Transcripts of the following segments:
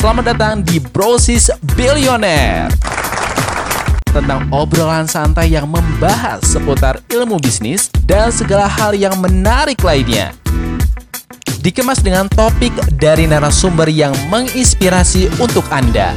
Selamat datang di Brosis Billionaire. Tentang obrolan santai yang membahas seputar ilmu bisnis dan segala hal yang menarik lainnya. Dikemas dengan topik dari narasumber yang menginspirasi untuk Anda.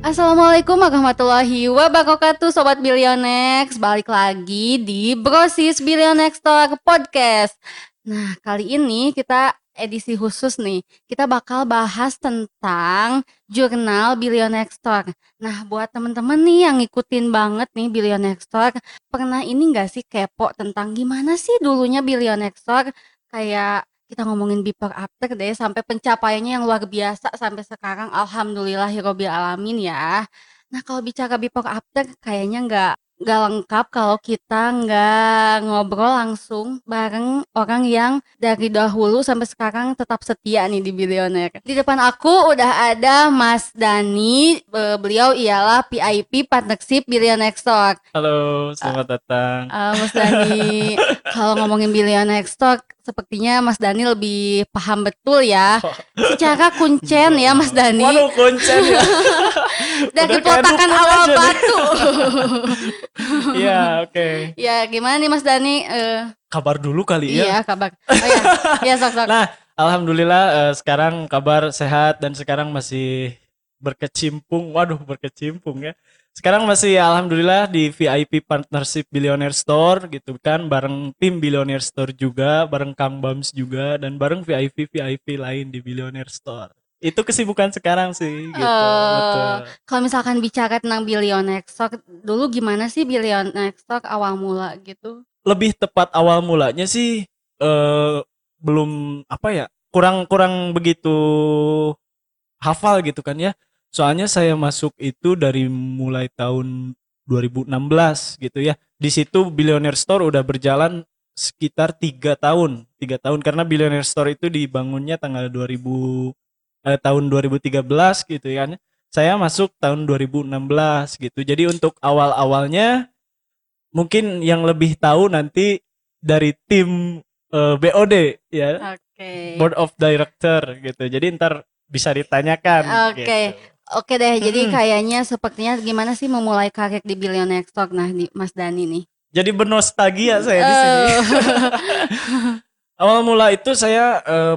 Assalamualaikum warahmatullahi wabarakatuh Sobat Billionex Balik lagi di Brosis Billionex Talk Podcast Nah kali ini kita edisi khusus nih Kita bakal bahas tentang jurnal Billionex Talk Nah buat temen-temen nih yang ngikutin banget nih Billionex Talk Pernah ini gak sih kepo tentang gimana sih dulunya Billionex Talk Kayak kita ngomongin before after deh sampai pencapaiannya yang luar biasa sampai sekarang. Alhamdulillahirobbil alamin ya. Nah, kalau bicara before after kayaknya nggak nggak lengkap kalau kita nggak ngobrol langsung bareng orang yang dari dahulu sampai sekarang tetap setia nih di Billionaire. Di depan aku udah ada Mas Dani, Be- beliau ialah PIP Partnership Billionaire Stock. Halo, selamat datang. Eh, Mas Dani, kalau ngomongin Billionaire Stock, sepertinya Mas Dani lebih paham betul ya. Secara kuncen ya Mas Dani. Waduh, kuncen ya. Dari peletakan dukun awal aja batu. Iya, oke. ya gimana nih Mas Dani? Eh, Kabar dulu kali Iya ya. kabar. Oh iya, iya sok sok. Nah, alhamdulillah eh, sekarang kabar sehat dan sekarang masih berkecimpung. Waduh, berkecimpung ya. Sekarang masih alhamdulillah di VIP Partnership Billionaire Store gitu kan, bareng tim Billionaire Store juga, bareng Kang Bams juga dan bareng VIP VIP lain di Billionaire Store. Itu kesibukan sekarang sih gitu. Betul. Kalau misalkan bicara tentang Billionaire Stock, dulu gimana sih Billionaire Stock awal mula gitu? lebih tepat awal mulanya sih eh belum apa ya kurang kurang begitu hafal gitu kan ya soalnya saya masuk itu dari mulai tahun 2016 gitu ya di situ Billionaire Store udah berjalan sekitar tiga tahun tiga tahun karena Billionaire Store itu dibangunnya tanggal 2000 eh, tahun 2013 gitu kan saya masuk tahun 2016 gitu jadi untuk awal awalnya mungkin yang lebih tahu nanti dari tim eh, BOD ya Oke. Board of Director gitu jadi ntar bisa ditanyakan Oke. gitu. Oke deh, jadi kayaknya sepertinya gimana sih memulai karir di Billionaire Stock nah di Mas Dani nih? jadi bernostalgia saya di sini Eh, awal mula itu saya eh,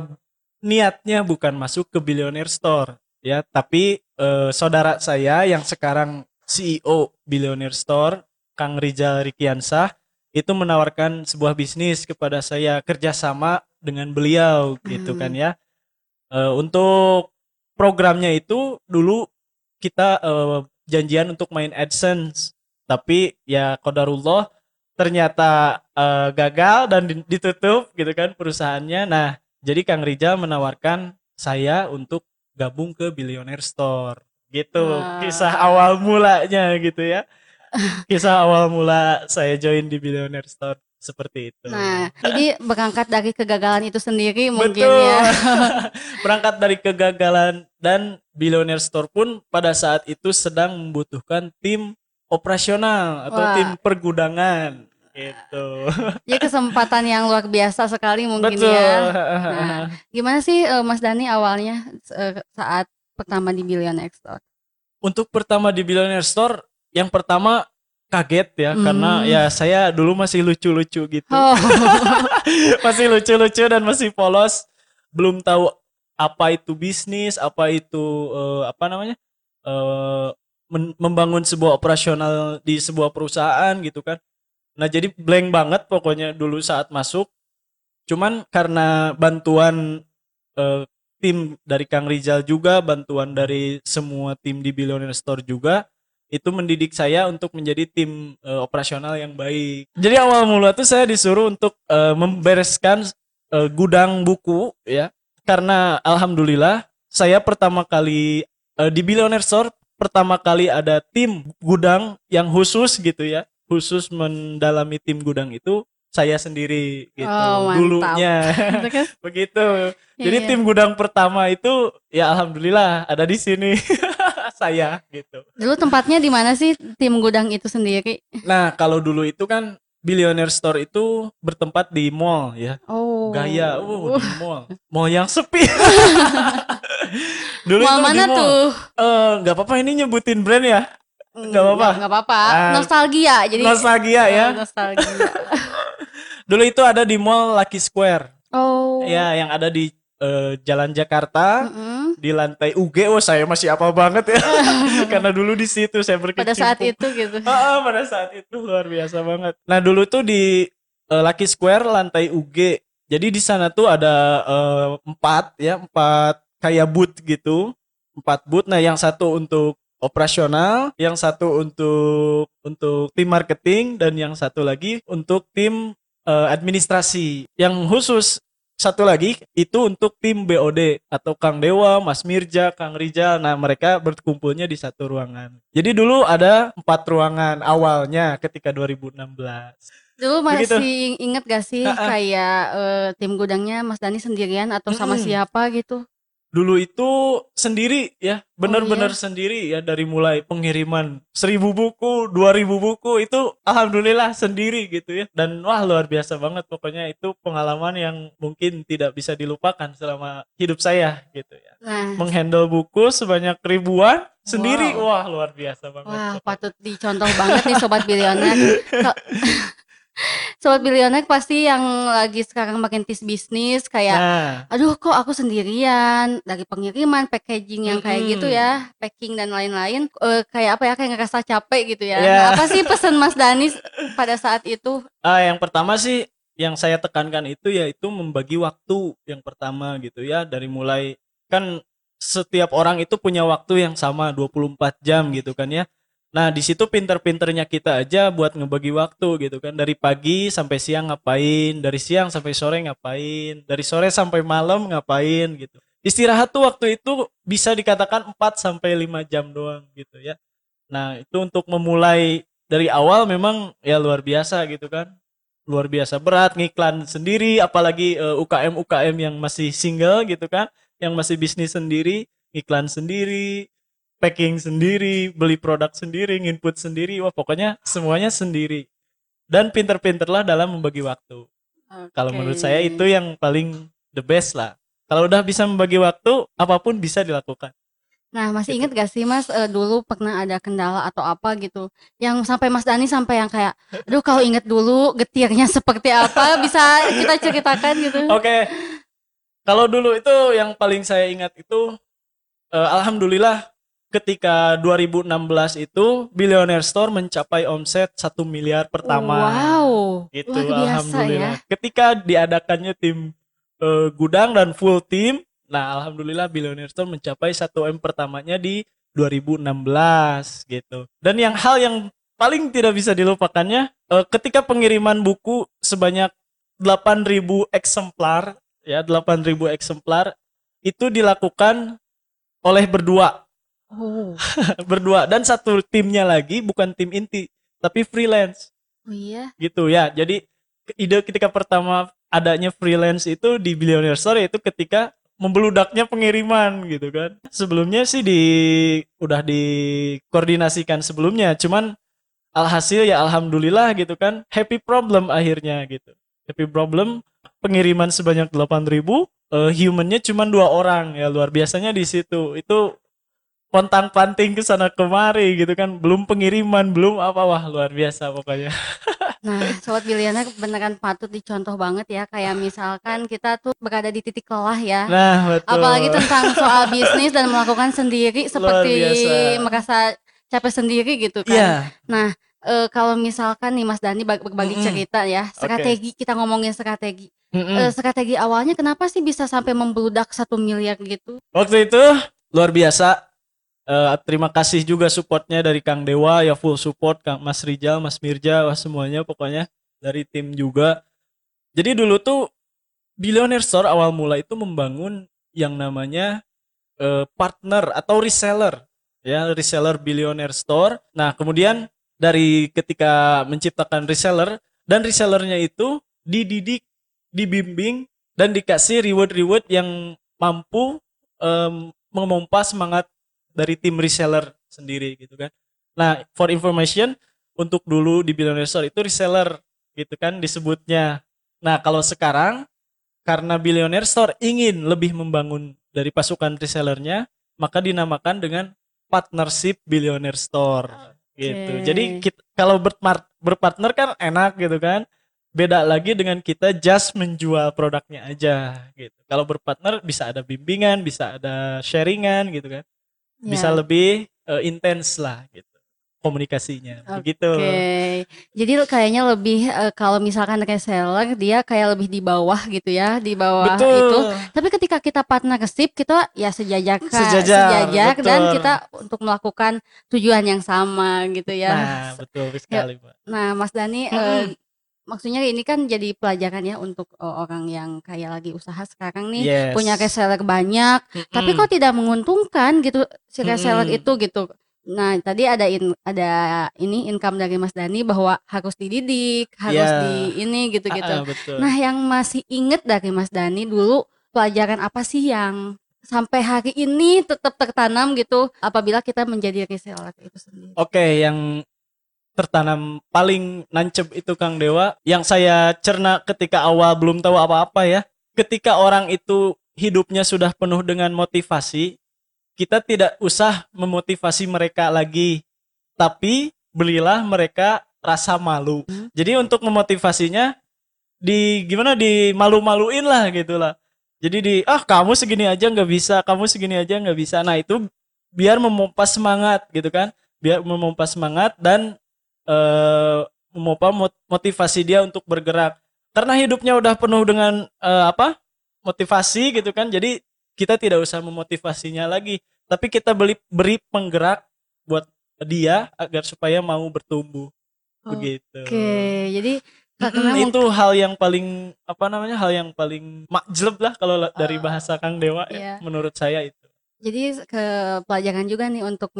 niatnya bukan masuk ke Billionaire Store ya tapi eh, saudara saya yang sekarang CEO Billionaire Store Kang Rizal Rikiansah itu menawarkan sebuah bisnis kepada saya kerjasama dengan beliau gitu Hmm. kan ya Eh, untuk programnya itu dulu kita eh, janjian untuk main AdSense tapi ya kodarullah ternyata eh, gagal dan di- ditutup gitu kan perusahaannya. Nah, jadi Kang Rizal menawarkan saya untuk gabung ke Billionaire Store. Gitu. Wah. Kisah awal mulanya gitu ya. Kisah awal mula saya join di Billionaire Store seperti itu. nah, jadi berangkat dari kegagalan itu sendiri mungkin Betul. ya. Berangkat dari kegagalan dan Billionaire Store pun pada saat itu sedang membutuhkan tim operasional atau Wah. tim pergudangan gitu. Jadi kesempatan yang luar biasa sekali mungkin Betul. ya. Nah, gimana sih eh, Mas Dani awalnya eh, saat pertama di Billionaire Stock? Untuk pertama di Billionaire Store, yang pertama kaget ya Hmm. karena ya saya dulu masih lucu-lucu gitu. Oh, masih lucu-lucu dan masih polos, belum tahu apa itu bisnis, apa itu eh, apa namanya? men- membangun sebuah operasional di sebuah perusahaan gitu kan. Nah, jadi blank banget pokoknya dulu saat masuk. Cuman karena bantuan eh, tim dari Kang Rizal juga, bantuan dari semua tim di Billionaire Store juga, itu mendidik saya untuk menjadi tim eh, operasional yang baik. Jadi awal mula tuh saya disuruh untuk eh, membereskan eh, gudang buku ya. Karena alhamdulillah saya pertama kali eh, di Billionaire Store pertama kali ada tim gudang yang khusus gitu ya. Khusus mendalami tim gudang itu saya sendiri gitu Oh, mantap. dulunya. terus? Begitu. Iya, Jadi iya. tim gudang pertama itu ya alhamdulillah ada di sini. saya gitu. Dulu tempatnya di mana sih tim gudang itu sendiri? Nah, kalau dulu itu kan Billionaire Store itu bertempat di mall ya. Oh. Gaya, uh, di mall. Mall yang sepi. Dulu Mall itu mana di mall. tuh? Eh, nggak apa-apa ini nyebutin brand ya. Nggak apa-apa. Nggak apa-apa. Ah, Nostalgia. Jadi Nostalgia ya. Eh, Nostalgia. Dulu itu ada di Mall Lucky Square. Oh. Ya, yang ada di eh, Jalan Jakarta Mm-mm. di lantai UG. Oh, saya masih apa banget ya. Karena dulu di situ saya berkecimpung. Pada saat itu gitu. Ah, pada saat itu luar biasa banget. Nah, dulu tuh di eh, Lucky Square lantai UG. Jadi di sana tuh ada eh, empat ya, empat kayak booth gitu. Empat booth. Nah, yang satu untuk operasional, yang satu untuk untuk tim marketing dan yang satu lagi untuk tim eh, administrasi. Yang khusus satu lagi itu untuk tim BOD atau Kang Dewa, Mas Mirja, Kang Rijal. Nah mereka berkumpulnya di satu ruangan. Jadi dulu ada empat ruangan awalnya ketika 2016. Dulu Begitu. masih inget gak sih kayak eh, tim gudangnya Mas Dani sendirian atau sama Mm-mm. siapa gitu? Dulu itu sendiri ya, benar-benar iya? sendiri ya dari mulai pengiriman seribu buku, dua ribu buku itu alhamdulillah sendiri gitu ya. Dan wah luar biasa banget pokoknya itu pengalaman yang mungkin tidak bisa dilupakan selama hidup saya gitu ya. Nah, Menghandle buku sebanyak ribuan sendiri, Wow. wah luar biasa banget. wah patut dicontoh banget nih sobat bilioner. Sobat bilioner pasti yang lagi sekarang makin tis bisnis kayak Nah, aduh kok aku sendirian dari pengiriman packaging yang kayak Mm-mm. gitu ya packing dan lain-lain Eh, kayak apa ya kayak ngerasa capek gitu ya Ya. Nah, apa sih pesan Mas Dani pada saat itu Ah, yang pertama sih yang saya tekankan itu yaitu membagi waktu yang pertama gitu ya dari mulai kan setiap orang itu punya waktu yang sama 24 jam gitu kan ya. Nah, di situ pinter-pinternya kita aja buat ngebagi waktu gitu kan. Dari pagi sampai siang ngapain, dari siang sampai sore ngapain, dari sore sampai malam ngapain gitu. Istirahat tuh waktu itu bisa dikatakan 4 sampai 5 jam doang gitu ya. Nah, itu untuk memulai dari awal memang ya luar biasa gitu kan luar biasa berat ngiklan sendiri apalagi eh, UKM UKM yang masih single gitu kan yang masih bisnis sendiri iklan sendiri packing sendiri beli produk sendiri input sendiri wah pokoknya semuanya sendiri dan pinter-pinterlah dalam membagi waktu kalau Oke. menurut saya itu yang paling the best lah kalau udah bisa membagi waktu apa pun bisa dilakukan Nah, masih Gitu. inget gak sih Mas eh, dulu pernah ada kendala atau apa gitu yang sampai Mas Dani sampai yang kayak aduh kalau inget dulu getirnya seperti apa bisa kita ceritakan gitu. Oke. Kalau dulu itu yang paling saya ingat itu eh, alhamdulillah ketika 2016 itu Billionaire Store mencapai omset 1 miliar pertama. Wow. Gitu Luar biasa ya. alhamdulillah. Ketika diadakannya tim eh, gudang dan full tim, nah alhamdulillah Billionaire Store mencapai 1 M pertamanya di 2016 gitu. Dan yang hal yang paling tidak bisa dilupakannya eh, ketika pengiriman buku sebanyak 8000 eksemplar ya 8000 eksemplar itu dilakukan oleh berdua Oh. berdua. Dan satu timnya lagi bukan tim inti tapi freelance. Oh iya. gitu ya. Jadi ide ketika pertama adanya freelance itu di Billionaire Store itu ketika membeludaknya pengiriman gitu kan. Sebelumnya sih di udah dikoordinasikan sebelumnya. Cuman alhasil ya alhamdulillah gitu kan happy problem akhirnya gitu. Happy problem pengiriman sebanyak 8000 eh, humannya cuma dua orang ya. Luar biasanya di situ. Itu pontang panting ke sana kemari gitu kan belum pengiriman belum apa wah luar biasa pokoknya Nah, sobat bilioner beneran patut dicontoh banget ya kayak misalkan kita tuh berada di titik lelah ya. Nah, betul. Apalagi tentang soal bisnis dan melakukan sendiri seperti merasa capek sendiri gitu kan. Iya. Nah, eh, kalau misalkan nih Mas Dani bag- berbagi Mm-mm. cerita ya, strategi kita ngomongin strategi. Mm-mm. Eh, strategi awalnya kenapa sih bisa sampai membludak satu miliar gitu? Waktu itu luar biasa. Eh, terima kasih juga supportnya dari Kang Dewa ya full support Kang Mas Rijal, Mas Mirja, wah semuanya pokoknya dari tim juga. Jadi dulu tuh Billionaire Store awal mula itu membangun yang namanya eh, partner atau reseller ya reseller Billionaire Store. Nah kemudian dari ketika menciptakan reseller dan resellernya itu dididik, dibimbing dan dikasih reward-reward yang mampu em, memompa semangat dari tim reseller sendiri gitu kan. Nah, for information untuk dulu di Billionaire Store itu reseller gitu kan disebutnya. Nah, kalau sekarang karena Billionaire Store ingin lebih membangun dari pasukan resellernya, maka dinamakan dengan partnership billionaire store gitu. Oke. Jadi kita, kalau berpar- berpartner kan enak gitu kan. Beda lagi dengan kita just menjual produknya aja gitu. Kalau berpartner bisa ada bimbingan, bisa ada sharingan gitu kan. Bisa Ya. lebih eh, intens lah gitu komunikasinya. Begitu. Oke, jadi kayaknya lebih eh, kalau misalkan reseller dia kayak lebih di bawah gitu ya, di bawah Betul. itu. Tapi ketika kita partnership kita ya sejajar Sejajar, dan kita untuk melakukan tujuan yang sama gitu ya. Nah, betul sekali, Mbak. Nah, Mas Dani, eh, maksudnya ini kan jadi pelajaran ya untuk eh, orang yang kayak lagi usaha sekarang nih, Yes. punya reseller banyak, tapi Mm-mm. kok tidak menguntungkan gitu si reseller Mm-mm. itu gitu. Nah, tadi ada in- ada ini income dari Mas Dani bahwa harus dididik, harus Ya. di ini gitu-gitu. Ah, ah, betul. Nah, yang masih inget dari Mas Dani dulu pelajaran apa sih yang sampai hari ini tetap tertanam gitu apabila kita menjadi reseller itu sendiri? Oke, yang tertanam paling nancep itu Kang Dewa, yang saya cerna ketika awal belum tahu apa-apa ya. Ketika orang itu hidupnya sudah penuh dengan motivasi, kita tidak usah memotivasi mereka lagi, tapi belilah mereka rasa malu. Jadi untuk memotivasinya di gimana di malu-maluin lah gitu lah. Jadi di ah kamu segini aja nggak bisa, kamu segini aja nggak bisa. Nah itu biar memompa semangat gitu kan, biar memompa semangat dan eh memompa mot- motivasi dia untuk bergerak. Karena hidupnya udah penuh dengan eh, apa motivasi gitu kan, jadi kita tidak usah memotivasinya lagi, tapi kita beli beri penggerak buat dia agar supaya mau bertumbuh. Begitu. Oke, jadi mungkin- itu hal yang paling apa namanya hal yang paling makjleb lah kalau la- dari bahasa Kang Dewa ya, iya. menurut saya itu. Jadi ke pelajaran juga nih untuk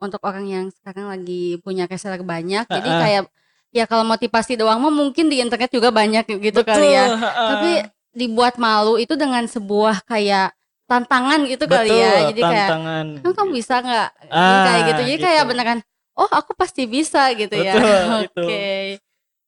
untuk orang yang sekarang lagi punya reseller banyak. Jadi Ha-ha. kayak ya kalau motivasi doang mah mungkin di internet juga banyak gitu kali ya. ha-ha. Tapi dibuat malu itu dengan sebuah kayak tantangan gitu kali ya. Jadi kayak tantangan. "Emang kamu bisa nggak Ah, kayak gitu. Jadi kayak gitu. beneran oh aku pasti bisa gitu ya. Betul, itu. Oke.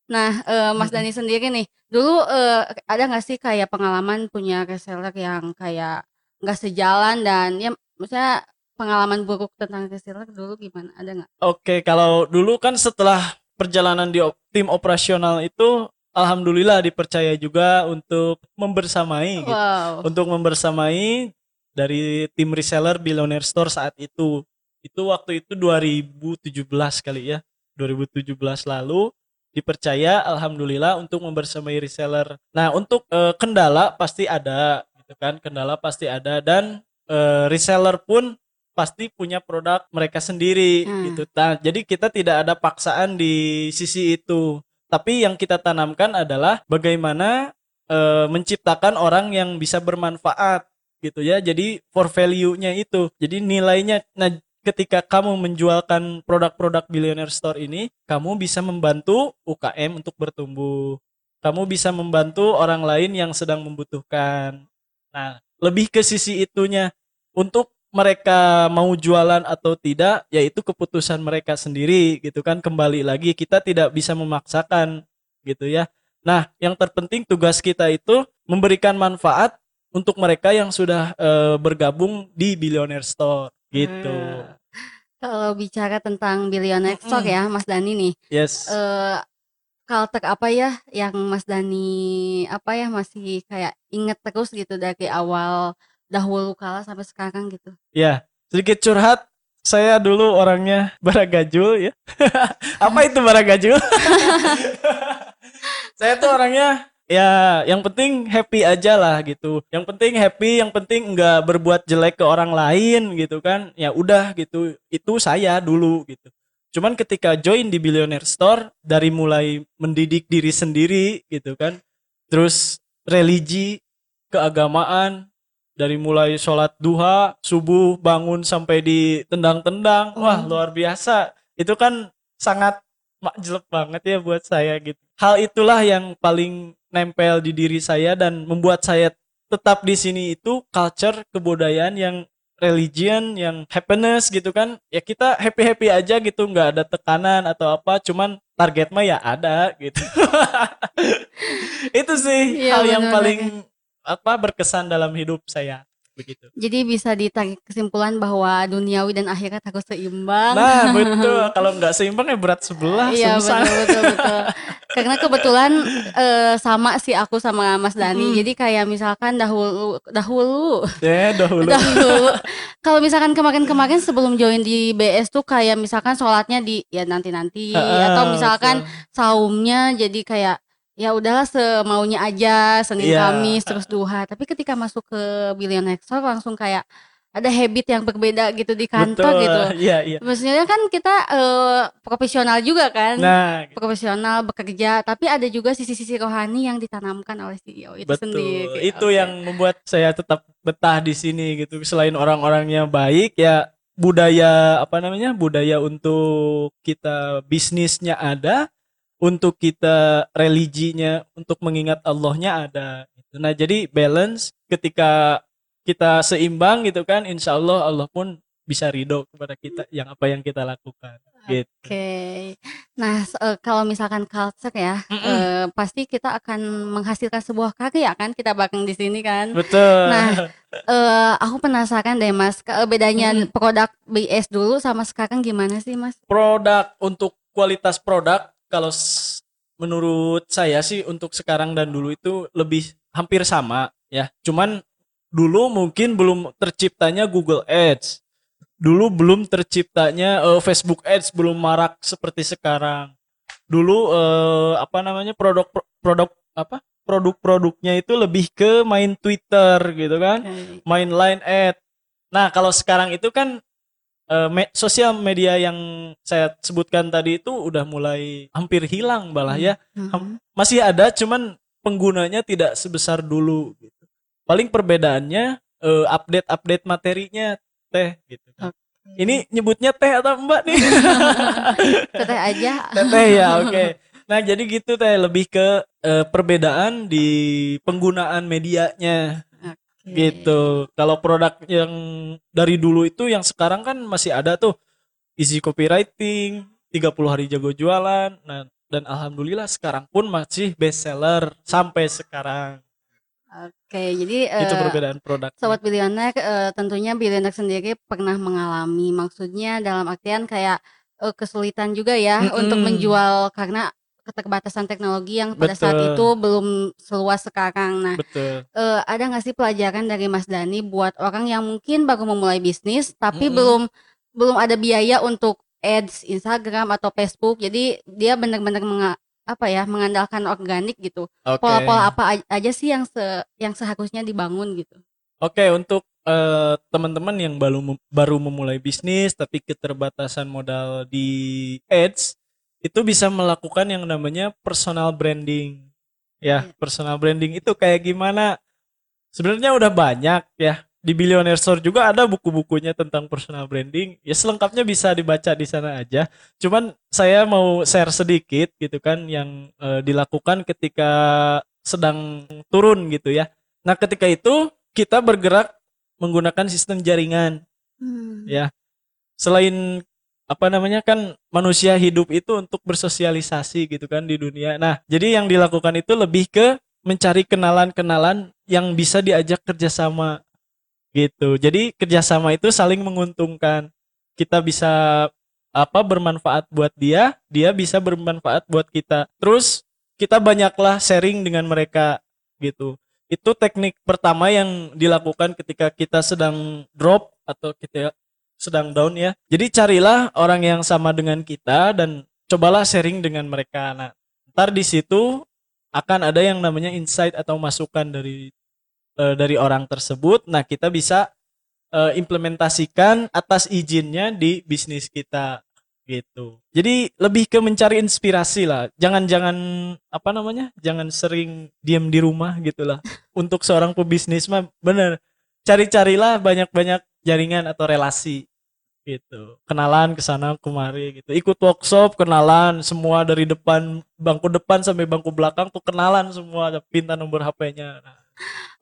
Nah, eh, Mas Dani sendiri nih, dulu eh, ada nggak sih kayak pengalaman punya reseller yang kayak nggak sejalan dan ya maksudnya pengalaman buruk tentang reseller dulu gimana? Ada nggak? Oke, kalau dulu kan setelah perjalanan di op- tim operasional itu alhamdulillah dipercaya juga untuk membersamai gitu. Wow. Untuk membersamai dari tim reseller Billionaire Store saat itu. Itu waktu itu 2017 kali ya. 2017 lalu dipercaya alhamdulillah untuk membersamai reseller. Nah, untuk eh, kendala pasti ada gitu kan. Kendala pasti ada dan eh, reseller pun pasti punya produk mereka sendiri Hmm. gitu. Nah, jadi kita tidak ada paksaan di sisi itu. Tapi yang kita tanamkan adalah bagaimana eh, menciptakan orang yang bisa bermanfaat gitu ya. Jadi for value-nya itu. Jadi nilainya nah ketika kamu menjualkan produk-produk Billionaire Store ini, kamu bisa membantu UKM untuk bertumbuh. Kamu bisa membantu orang lain yang sedang membutuhkan. Nah, lebih ke sisi itunya untuk mereka mau jualan atau tidak, yaitu keputusan mereka sendiri gitu kan. Kembali lagi kita tidak bisa memaksakan gitu ya. Nah, yang terpenting tugas kita itu memberikan manfaat untuk mereka yang sudah eh, bergabung di Billionaire Store gitu. Hmm. Kalau bicara tentang billionaire stock ya, Mas Dani nih, Yes. eh kaltek apa ya yang Mas Dani apa ya masih kayak inget terus gitu dari awal dahulu kala sampai sekarang gitu. Ya, sedikit curhat. Saya dulu orangnya baragajul ya. Apa itu baragajul? saya tuh orangnya ya yang penting happy aja lah gitu. Yang penting happy, yang penting nggak berbuat jelek ke orang lain gitu kan. Ya udah gitu. Itu saya dulu gitu. Cuman ketika join di Billionaire Store dari mulai mendidik diri sendiri gitu kan. Terus religi, keagamaan, dari mulai sholat duha, subuh, bangun sampai ditendang-tendang. Wah, Hmm. luar biasa. Itu kan sangat makjelek banget ya buat saya gitu. Hal itulah yang paling nempel di diri saya dan membuat saya tetap di sini itu culture kebudayaan yang religion yang happiness gitu kan ya kita happy happy aja gitu nggak ada tekanan atau apa cuman target mah ya ada gitu itu sih Iya, hal yang paling apa berkesan dalam hidup saya begitu. Jadi bisa ditarik kesimpulan bahwa duniawi dan akhirat harus seimbang. Nah betul kalau nggak seimbang ya berat sebelah Iya susah. betul betul betul. Karena kebetulan eh, sama sih aku sama Mas Dani. Mm. Jadi kayak misalkan dahulu dahulu Ya dahulu. dahulu kalau misalkan kemarin-kemarin sebelum join di BS tuh kayak misalkan sholatnya di ya nanti-nanti Heeh, atau misalkan betul. saumnya jadi kayak ya udahlah semaunya aja Senin Iya. Kamis terus duha. Tapi ketika masuk ke Billion Extra langsung kayak ada habit yang berbeda gitu di kantor Betul, gitu. Iya iya. Maksudnya kan kita eh, profesional juga kan. Nah profesional bekerja, tapi ada juga sisi-sisi rohani yang ditanamkan oleh CEO itu betul sendiri. itu Oke. yang membuat saya tetap betah di sini gitu. Selain orang-orangnya baik ya budaya apa namanya budaya untuk kita bisnisnya ada, untuk kita religinya untuk mengingat Allahnya ada. gitu. Nah jadi balance ketika kita seimbang gitu kan, insya Allah Allah pun bisa ridho kepada kita yang apa yang kita lakukan. Gitu. Oke. Nah, s- eh, kalau misalkan culture ya, Mm-mm. eh, pasti kita akan menghasilkan sebuah karya kan, kita bareng di sini kan. Betul. Nah, eh, aku penasaran deh Mas, bedanya Mm. produk BS dulu sama sekarang gimana sih Mas? produk untuk kualitas produk kalau menurut saya sih untuk sekarang dan dulu itu lebih hampir sama ya. Cuman dulu mungkin belum terciptanya Google Ads. Dulu belum terciptanya eh, Facebook Ads belum marak seperti sekarang. Dulu eh, apa namanya produk produk apa? Produk-produknya itu lebih ke main Twitter gitu kan main line ad. Nah, kalau sekarang itu kan eh, me- sosial media yang saya sebutkan tadi itu udah mulai hampir hilang malah ya. Mhm. Masih ada cuman penggunanya tidak sebesar dulu gitu. Paling perbedaannya eh, update-update materinya teh gitu. kan. Ini nyebutnya teh atau Mbak nih? Teteh aja. Teteh ya, oke. Nah, jadi gitu teh lebih ke eh, perbedaan di penggunaan medianya Gitu. Kalau produk yang dari dulu itu yang sekarang kan masih ada tuh easy copywriting, 30 hari jago jualan. Nah, dan alhamdulillah sekarang pun masih best seller sampai sekarang. Oke, jadi itu eh, perbedaan produk. Sobat Bilioner, eh, tentunya Bilioner sendiri pernah mengalami, maksudnya dalam artian kayak eh, kesulitan juga ya Mm-mm. untuk menjual karena keterbatasan teknologi yang pada saat Betul. itu belum seluas sekarang. Nah, Betul. eh, ada nggak sih pelajaran dari Mas Dani buat orang yang mungkin baru memulai bisnis tapi Mm-mm. belum belum ada biaya untuk ads Instagram atau Facebook, jadi dia benar-benar apa ya mengandalkan organik gitu. Pola-pola apa aj- aja sih yang se yang seharusnya dibangun gitu? Oke, untuk eh, teman-teman yang baru baru memulai bisnis tapi keterbatasan modal di ads itu bisa melakukan yang namanya personal branding. Ya, Iya. personal branding itu kayak gimana? Sebenarnya udah banyak ya. Di Billionaire Store juga ada buku-bukunya tentang personal branding. Ya selengkapnya bisa dibaca di sana aja. Cuman saya mau share sedikit gitu kan yang eh, dilakukan ketika sedang turun gitu ya. Nah, ketika itu kita bergerak menggunakan sistem jaringan Hmm. ya. Selain apa namanya kan manusia hidup itu untuk bersosialisasi gitu kan di dunia. Nah, jadi yang dilakukan itu lebih ke mencari kenalan-kenalan yang bisa diajak kerjasama gitu. Jadi kerjasama itu saling menguntungkan. Kita bisa apa bermanfaat buat dia, dia bisa bermanfaat buat kita. Terus kita banyaklah sharing dengan mereka gitu. Itu teknik pertama yang dilakukan ketika kita sedang drop atau kita sedang down ya. Jadi carilah orang yang sama dengan kita dan cobalah sharing dengan mereka. Nah, ntar di situ akan ada yang namanya insight atau masukan dari eh, dari orang tersebut. Nah, kita bisa eh, implementasikan atas izinnya di bisnis kita gitu. Jadi lebih ke mencari inspirasi lah. Jangan-jangan apa namanya? Jangan sering diam di rumah gitulah. Untuk seorang pebisnis mah bener. Cari-carilah banyak-banyak jaringan atau relasi gitu. Kenalan ke sana kemari gitu. Ikut workshop, kenalan semua dari depan bangku depan sampai bangku belakang tuh kenalan semua, pinta nomor HP-nya. Nah,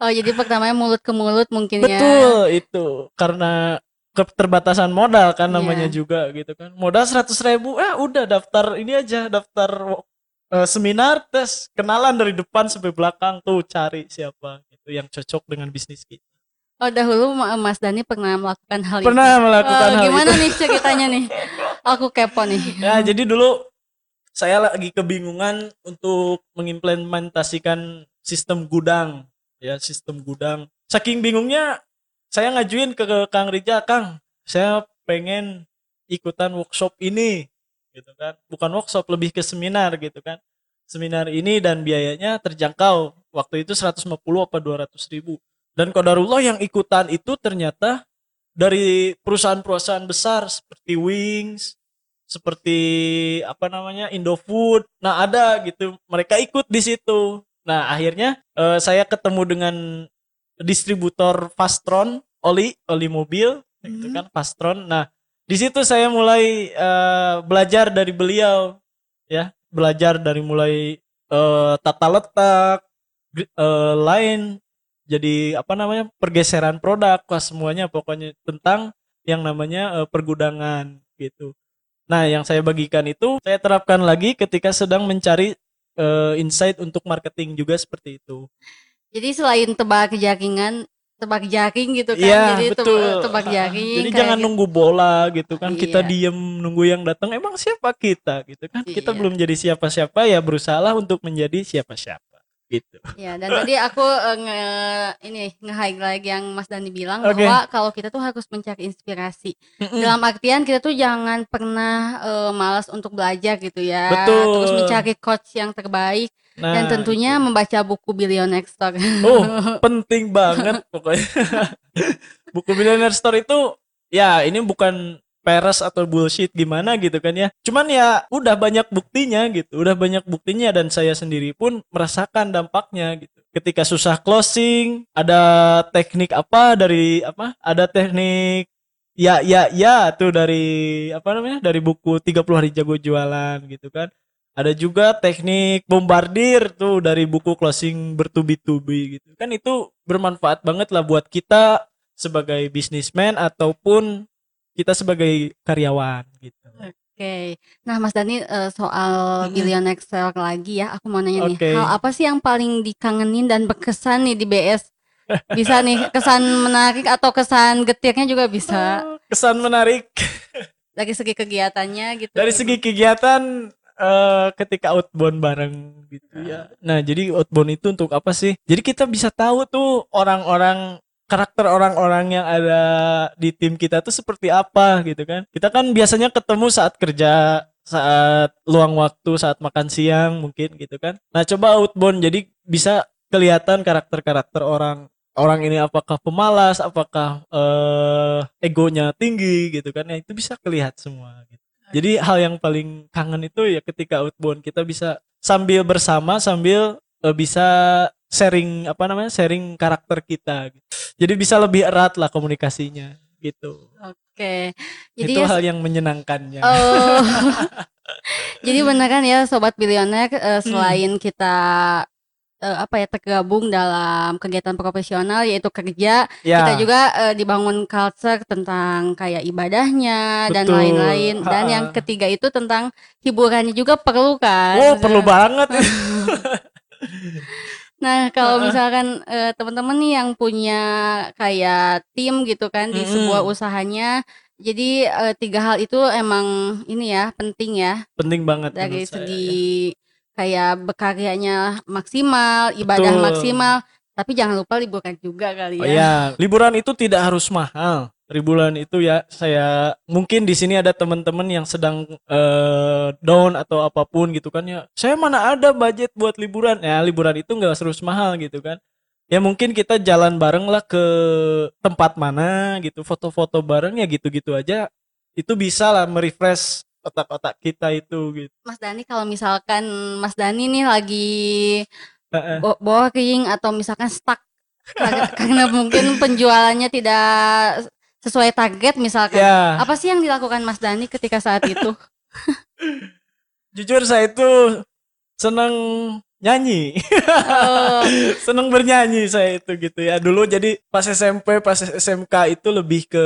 Oh, jadi pertamanya mulut ke mulut mungkin ya. Betul itu karena keterbatasan modal kan Iya. namanya juga gitu kan. Modal seratus ribu, eh udah daftar ini aja daftar eh, seminar tes kenalan dari depan sampai belakang tuh cari siapa gitu yang cocok dengan bisnis kita. Oh dahulu Ma- Mas Dani pernah melakukan hal Pernah itu. melakukan Oh, hal gimana itu. nih ceritanya nih? Aku kepo nih. Ya, jadi dulu saya lagi kebingungan untuk mengimplementasikan sistem gudang, ya sistem gudang. Saking bingungnya, saya ngajuin ke, ke Kang Rija, Kang, saya pengen ikutan workshop ini, gitu kan? Bukan workshop, lebih ke seminar, gitu kan? Seminar ini dan biayanya terjangkau. Waktu itu 150 apa 200 ribu. Dan kodarullah yang ikutan itu ternyata dari perusahaan-perusahaan besar seperti Wings, seperti apa namanya Indofood. Nah ada gitu, mereka ikut di situ. Nah akhirnya eh, saya ketemu dengan distributor Fastron oli oli mobil, gitu Hmm. kan Fastron. Nah di situ saya mulai eh, belajar dari beliau, ya belajar dari mulai eh, tata letak, eh, lain jadi apa namanya pergeseran produk, wah semuanya pokoknya tentang yang namanya eh, pergudangan gitu. Nah, yang saya bagikan itu saya terapkan lagi ketika sedang mencari eh, insight untuk marketing juga seperti itu. Jadi selain tebak jaringan, tebak jaring gitu kan. Iya, Jadi betul. tebak jaring. Jadi jangan gitu. nunggu bola gitu kan. Kita Iya. diem nunggu yang datang. Emang siapa kita gitu kan? Kita Iya. belum jadi siapa-siapa ya berusahalah untuk menjadi siapa-siapa gitu. Ya, dan tadi aku eh, nge ini nge-highlight yang Mas Dani bilang Oke. bahwa kalau kita tuh harus mencari inspirasi. Dalam artian kita tuh jangan pernah eh, malas untuk belajar gitu ya. Betul. Terus mencari coach yang terbaik Nah, dan tentunya itu. membaca buku Billionaire Store. Oh, penting banget pokoknya. Buku Billionaire Store itu ya ini bukan peres atau bullshit gimana gitu kan ya. Cuman ya udah banyak buktinya gitu. Udah banyak buktinya dan saya sendiri pun merasakan dampaknya gitu. Ketika susah closing, ada teknik apa dari apa? Ada teknik ya ya ya tuh dari apa namanya? Dari buku 30 hari jago jualan gitu kan. Ada juga teknik bombardir tuh dari buku closing bertubi-tubi gitu. Kan itu bermanfaat banget lah buat kita sebagai bisnismen ataupun kita sebagai karyawan gitu. Oke. Nah, Mas Dani eh, soal Mm-mm. Billionaire Store lagi ya, aku mau nanya nih, Oke. hal apa sih yang paling dikangenin dan berkesan nih di BS? Bisa nih kesan menarik atau kesan getirnya juga bisa. Kesan menarik Dari segi kegiatannya gitu. dari segi kegiatan eh, ketika outbound bareng gitu ya. Nah, jadi outbound itu untuk apa sih? Jadi kita bisa tahu tuh orang-orang karakter orang-orang yang ada di tim kita tuh seperti apa gitu kan. Kita kan biasanya ketemu saat kerja, saat luang waktu, saat makan siang mungkin gitu kan. Nah, coba outbound jadi bisa kelihatan karakter-karakter orang orang ini apakah pemalas, apakah eh egonya tinggi gitu kan. Ya itu bisa kelihatan semua gitu. Jadi hal yang paling kangen itu ya ketika outbound kita bisa sambil bersama sambil eh, bisa sharing apa namanya sharing karakter kita gitu. Jadi bisa lebih erat lah komunikasinya gitu. Oke. Jadi itu ya, hal yang menyenangkannya. Oh. Jadi beneran ya sobat Billionaire eh, selain kita eh, apa ya tergabung dalam kegiatan profesional yaitu kerja, ya. kita juga eh, dibangun culture tentang kayak ibadahnya dan Betul. lain-lain. Dan yang ketiga itu tentang hiburannya juga perlu kan. Oh, perlu banget. Nah, kalau Ha-ha. misalkan eh, teman-teman nih yang punya kayak tim gitu kan di Mm-mm. sebuah usahanya, jadi eh, tiga hal itu emang ini ya penting ya Penting banget dari menurut saya, ya. segi kayak berkaryanya maksimal, ibadah Betul. maksimal, tapi jangan lupa liburan juga kali Oh ya. ya, liburan itu tidak harus mahal. Liburan itu ya saya mungkin di sini ada teman-teman yang sedang eh, down atau apa pun gitu kan ya. Saya mana ada budget buat liburan? Ya, liburan itu nggak harus mahal gitu kan. Ya mungkin kita jalan bareng lah ke tempat mana gitu, foto-foto bareng ya gitu-gitu aja. Itu bisa lah merefresh otak-otak kita itu gitu. Mas Dani kalau misalkan Mas Dani nih lagi Heeh. bo- boring atau misalkan stuck karena mungkin penjualannya tidak sesuai target misalkan. Ya, Apa sih yang dilakukan Mas Dani ketika saat itu? jujur saya itu senang nyanyi. Oh, seneng bernyanyi saya itu gitu ya dulu jadi pas SMP pas SMK itu lebih ke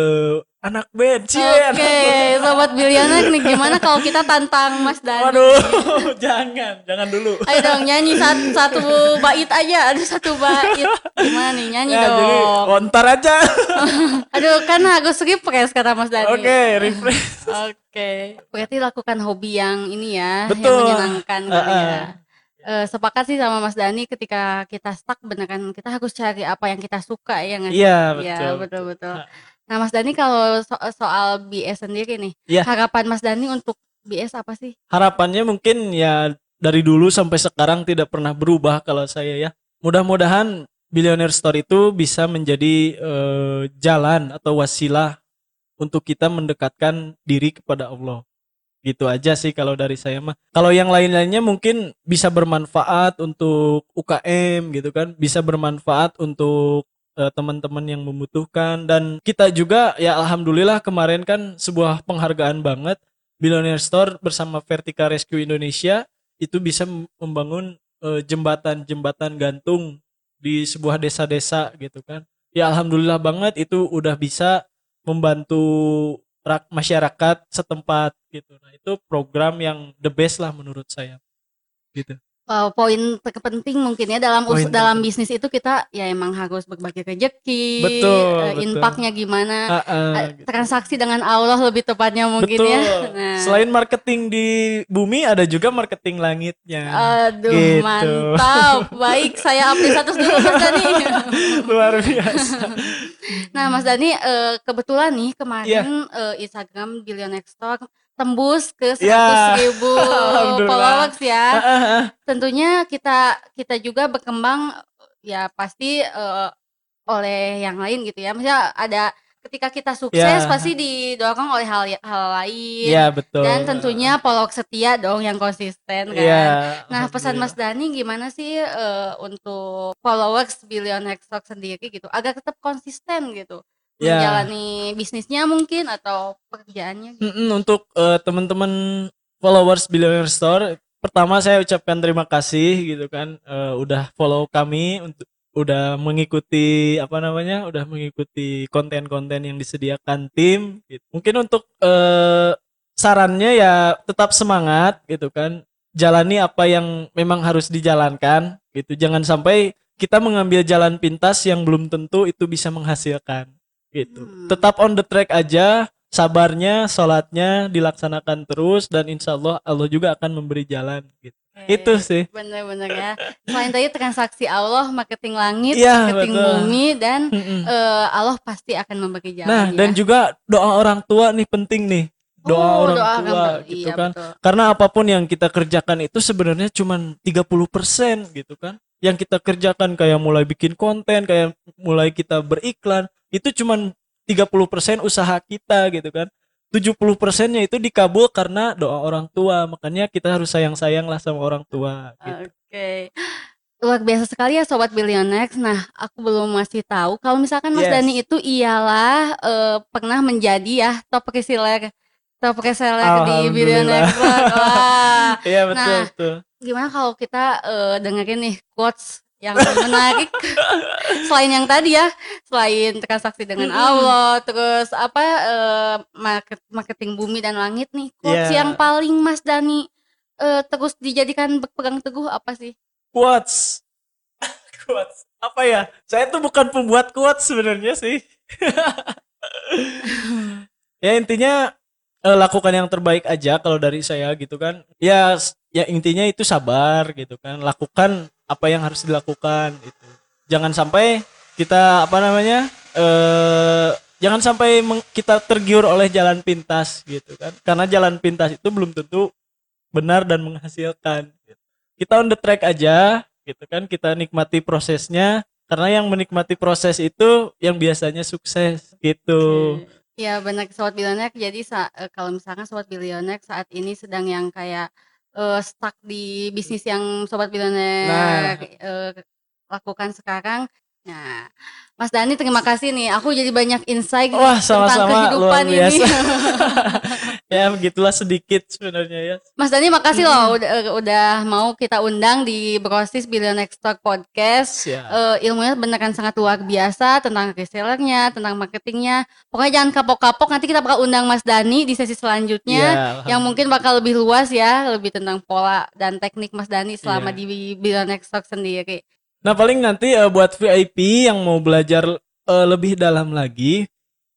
anak band Oke, sobat bilioner nih gimana kalau kita tantang Mas Dani? waduh jangan jangan dulu Ayo dong nyanyi satu, satu bait aja, ada satu bait. Gimana nih nyanyi ya jadi dong? ontar aja Aduh kan harus refresh kata Mas Dani. oke refresh Oke. Berarti lakukan hobi yang ini ya, Betul. yang menyenangkan kali Uh-uh. ya. Eh, sepakat sih sama Mas Dani ketika kita stuck beneran kita harus cari apa yang kita suka ya nggak iya Iya, betul betul betul. Nah. Mas Dani kalau so- soal BS sendiri nih, Iya. harapan Mas Dani untuk BS apa sih? harapannya mungkin ya dari dulu sampai sekarang tidak pernah berubah kalau saya ya. Mudah-mudahan Billionaire Store itu bisa menjadi eh, jalan atau wasilah untuk kita mendekatkan diri kepada Allah. Gitu aja sih kalau dari saya mah. Kalau yang lain-lainnya mungkin bisa bermanfaat untuk UKM gitu kan, bisa bermanfaat untuk eh, teman-teman yang membutuhkan dan kita juga ya alhamdulillah kemarin kan sebuah penghargaan banget Billionaire Store bersama Vertica Rescue Indonesia itu bisa mem- membangun eh, jembatan-jembatan gantung di sebuah desa-desa gitu kan. Ya alhamdulillah banget itu udah bisa membantu rak- masyarakat setempat gitu. Nah, itu program yang the best lah menurut saya. Gitu. Eh, poin terpenting mungkin ya dalam us- Poin dalam bisnis itu kita ya emang harus berbagi rezeki, Betul, eh, impaknya gimana, eh, gitu. transaksi dengan Allah lebih tepatnya mungkin Betul. ya. Nah. Selain marketing di bumi ada juga marketing langitnya. Aduh Gitu. mantap Baik saya update status dulu Mas Dani Luar biasa. Nah Mas Dani eh, kebetulan nih Iya. kemarin eh, Instagram Billionaire Store tembus ke 100 Ya. ribu Alhamdulillah. followers ya. Tentunya kita kita juga berkembang ya pasti eh, oleh yang lain gitu ya Maksudnya ada ketika kita sukses Ya. pasti didorong oleh hal hal lain Iya betul. dan tentunya follower setia dong yang konsisten kan Iya. Nah, pesan Mas Dani gimana sih eh, untuk followers Billion Stock sendiri gitu, agar tetap konsisten gitu Ya. menjalani bisnisnya mungkin atau pekerjaannya. Gitu. Mm-mm, untuk eh, teman-teman followers Billionaire Store, pertama saya ucapkan terima kasih gitu kan, eh, udah follow kami untuk udah mengikuti apa namanya, udah mengikuti konten-konten yang disediakan tim. Gitu. Mungkin untuk eh, sarannya ya tetap semangat gitu kan, jalani apa yang memang harus dijalankan gitu. Jangan sampai kita mengambil jalan pintas yang belum tentu itu bisa menghasilkan gitu. Hmm. Tetap on the track aja, sabarnya, sholatnya dilaksanakan terus dan insya Allah Allah juga akan memberi jalan gitu. Itu sih. Bener-bener ya. Selain tadi transaksi Allah, marketing langit, Iya, marketing betul. bumi dan eh, Allah pasti akan memberi jalan. Nah, ya. dan juga doa orang tua nih penting nih. Doa Oh, orang doa tua gambar. gitu Iya, kan. betul. Karena apa pun yang kita kerjakan itu sebenarnya cuman 30% gitu kan. Yang kita kerjakan kayak mulai bikin konten, kayak mulai kita beriklan, itu cuman 30% usaha kita gitu kan. 70 persennya itu dikabul karena doa orang tua. Makanya kita harus sayang-sayang lah sama orang tua. Gitu. Oke. Luar biasa sekali ya Sobat Billionex. Nah, aku belum masih tahu kalau misalkan Mas Yes. Dani itu ialah eh, pernah menjadi ya top reseller top reseller di. Billionex. Wah, Iya betul Nah, betul. Gimana kalau kita eh, dengerin nih quotes yang menarik selain yang tadi ya, selain transaksi dengan Mm-mm. Allah, terus apa eh, market, marketing bumi dan langit nih, quotes Iya. yang paling Mas Dani eh, terus dijadikan berpegang teguh apa sih? Quotes. quotes. Apa ya? Saya tuh bukan pembuat quotes sebenarnya sih. ya intinya eh, lakukan yang terbaik aja kalau dari saya gitu kan. Ya ya intinya itu sabar gitu kan. Lakukan apa yang harus dilakukan itu. Jangan sampai kita apa namanya? eh jangan sampai kita tergiur oleh jalan pintas gitu kan. Karena jalan pintas itu belum tentu benar dan menghasilkan. Kita on the track aja gitu kan. Kita nikmati prosesnya karena yang menikmati proses itu yang biasanya sukses gitu. Ya benar Sobat Bilionek. Jadi sa- eh, kalau misalkan Sobat Bilionek saat ini sedang yang kayak eh, stuck di bisnis yang Sobat Bilionek Nah. eh, lakukan sekarang, Nah, Mas Dani terima kasih nih. Aku jadi banyak insight Wah, tentang sama-sama kehidupan luar biasa. ini. ya begitulah sedikit sebenarnya ya. Mas Dani makasih loh udah, udah mau kita undang di Brosis Billion Next Talk Podcast. Ya. Eh, ilmunya beneran sangat luar biasa tentang resellernya, tentang marketingnya. Pokoknya jangan kapok-kapok. Nanti kita bakal undang Mas Dani di sesi selanjutnya, Ya, yang mungkin bakal lebih luas ya, lebih tentang pola dan teknik Mas Dani selama Iya. di Billion Next Talk sendiri. Nah paling nanti eh, buat VIP yang mau belajar eh, lebih dalam lagi,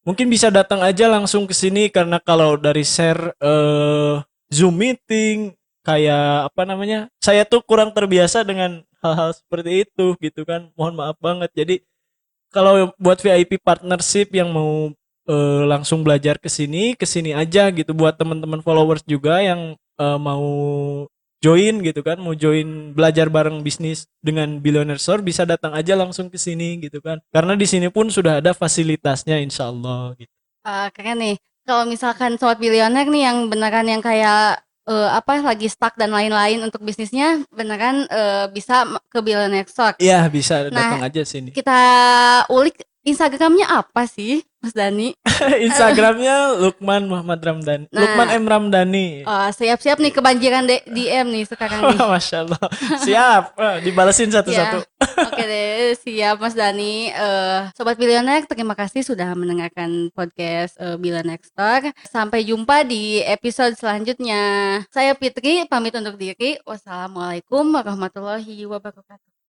mungkin bisa datang aja langsung ke sini karena kalau dari share eh, Zoom meeting kayak apa namanya, saya tuh kurang terbiasa dengan hal-hal seperti itu gitu kan. Mohon maaf banget. Jadi kalau buat VIP partnership yang mau eh, langsung belajar ke sini, ke sini aja gitu buat teman-teman followers juga yang eh, mau join gitu kan mau join belajar bareng bisnis dengan Billionaire Store bisa datang aja langsung ke sini gitu kan karena di sini pun sudah ada fasilitasnya insya Allah gitu Eh, keren nih. Kalau misalkan sobat bilioner nih yang beneran yang kayak eh, apa lagi stuck dan lain-lain untuk bisnisnya beneran eh, bisa ke Billionaire Stock. Iya bisa Nah, datang aja sini Kita ulik Instagramnya apa sih, Mas Dani? Instagramnya Lukman Muhammad Ramdan Nah. Lukman M Ramdhani Oh, siap-siap nih kebanjiran DM nih sekarang nih. Masya Allah siap Wah, dibalesin satu-satu Ya. Oke deh, siap Mas Dani. Eh, Sobat Bilioner, terima kasih sudah mendengarkan podcast eh, Bilioner Store. Sampai jumpa di episode selanjutnya. Saya Fitri, pamit untuk diri. Wassalamualaikum warahmatullahi wabarakatuh.